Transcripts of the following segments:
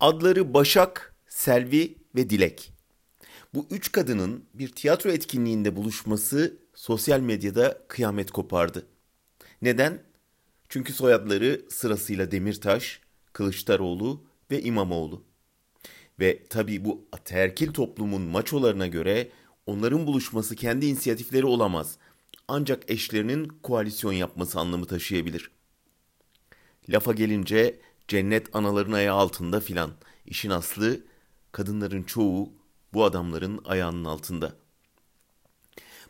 Adları Başak, Selvi ve Dilek. Bu üç kadının bir tiyatro etkinliğinde buluşması sosyal medyada kıyamet kopardı. Neden? Çünkü soyadları sırasıyla Demirtaş, Kılıçdaroğlu ve İmamoğlu. Ve tabii bu ataerkil toplumun maçolarına göre onların buluşması kendi inisiyatifleri olamaz. Ancak eşlerinin koalisyon yapması anlamı taşıyabilir. Lafa gelince cennet anaların ayağı altında filan. İşin aslı kadınların çoğu bu adamların ayağının altında.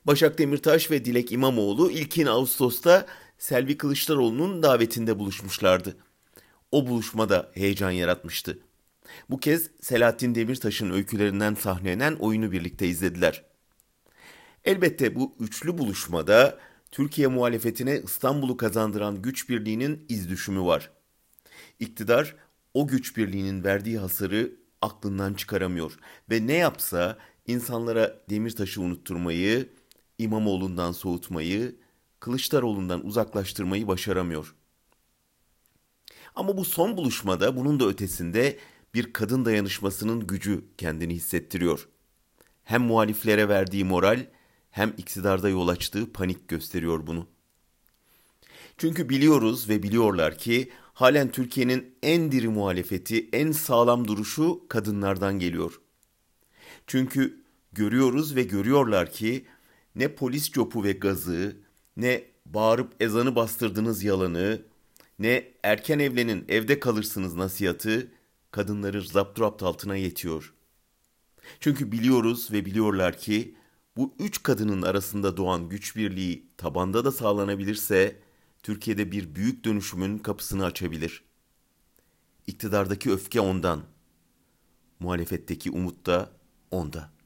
Başak Demirtaş ve Dilek İmamoğlu ilkin Ağustos'ta Selvi Kılıçdaroğlu'nun davetinde buluşmuşlardı. O buluşmada heyecan yaratmıştı. Bu kez Selahattin Demirtaş'ın öykülerinden sahnelenen oyunu birlikte izlediler. Elbette bu üçlü buluşmada Türkiye muhalefetine İstanbul'u kazandıran güç birliğinin iz düşümü var. İktidar o güç birliğinin verdiği hasarı aklından çıkaramıyor ve ne yapsa insanlara Demirtaş'ı unutturmayı, İmamoğlu'ndan soğutmayı, Kılıçdaroğlu'ndan uzaklaştırmayı başaramıyor. Ama bu son buluşmada bunun da ötesinde bir kadın dayanışmasının gücü kendini hissettiriyor. Hem muhaliflere verdiği moral hem iktidarda yol açtığı panik gösteriyor bunu. Çünkü biliyoruz ve biliyorlar ki halen Türkiye'nin en diri muhalefeti, en sağlam duruşu kadınlardan geliyor. Çünkü görüyoruz ve görüyorlar ki ne polis copu ve gazı, ne bağırıp ezanı bastırdınız yalanı, ne erken evlenin evde kalırsınız nasihatı kadınları zapturapt altına yetiyor. Çünkü biliyoruz ve biliyorlar ki bu üç kadının arasında doğan güç birliği tabanda da sağlanabilirse Türkiye'de bir büyük dönüşümün kapısını açabilir. İktidardaki öfke ondan, muhalefetteki umut da onda.''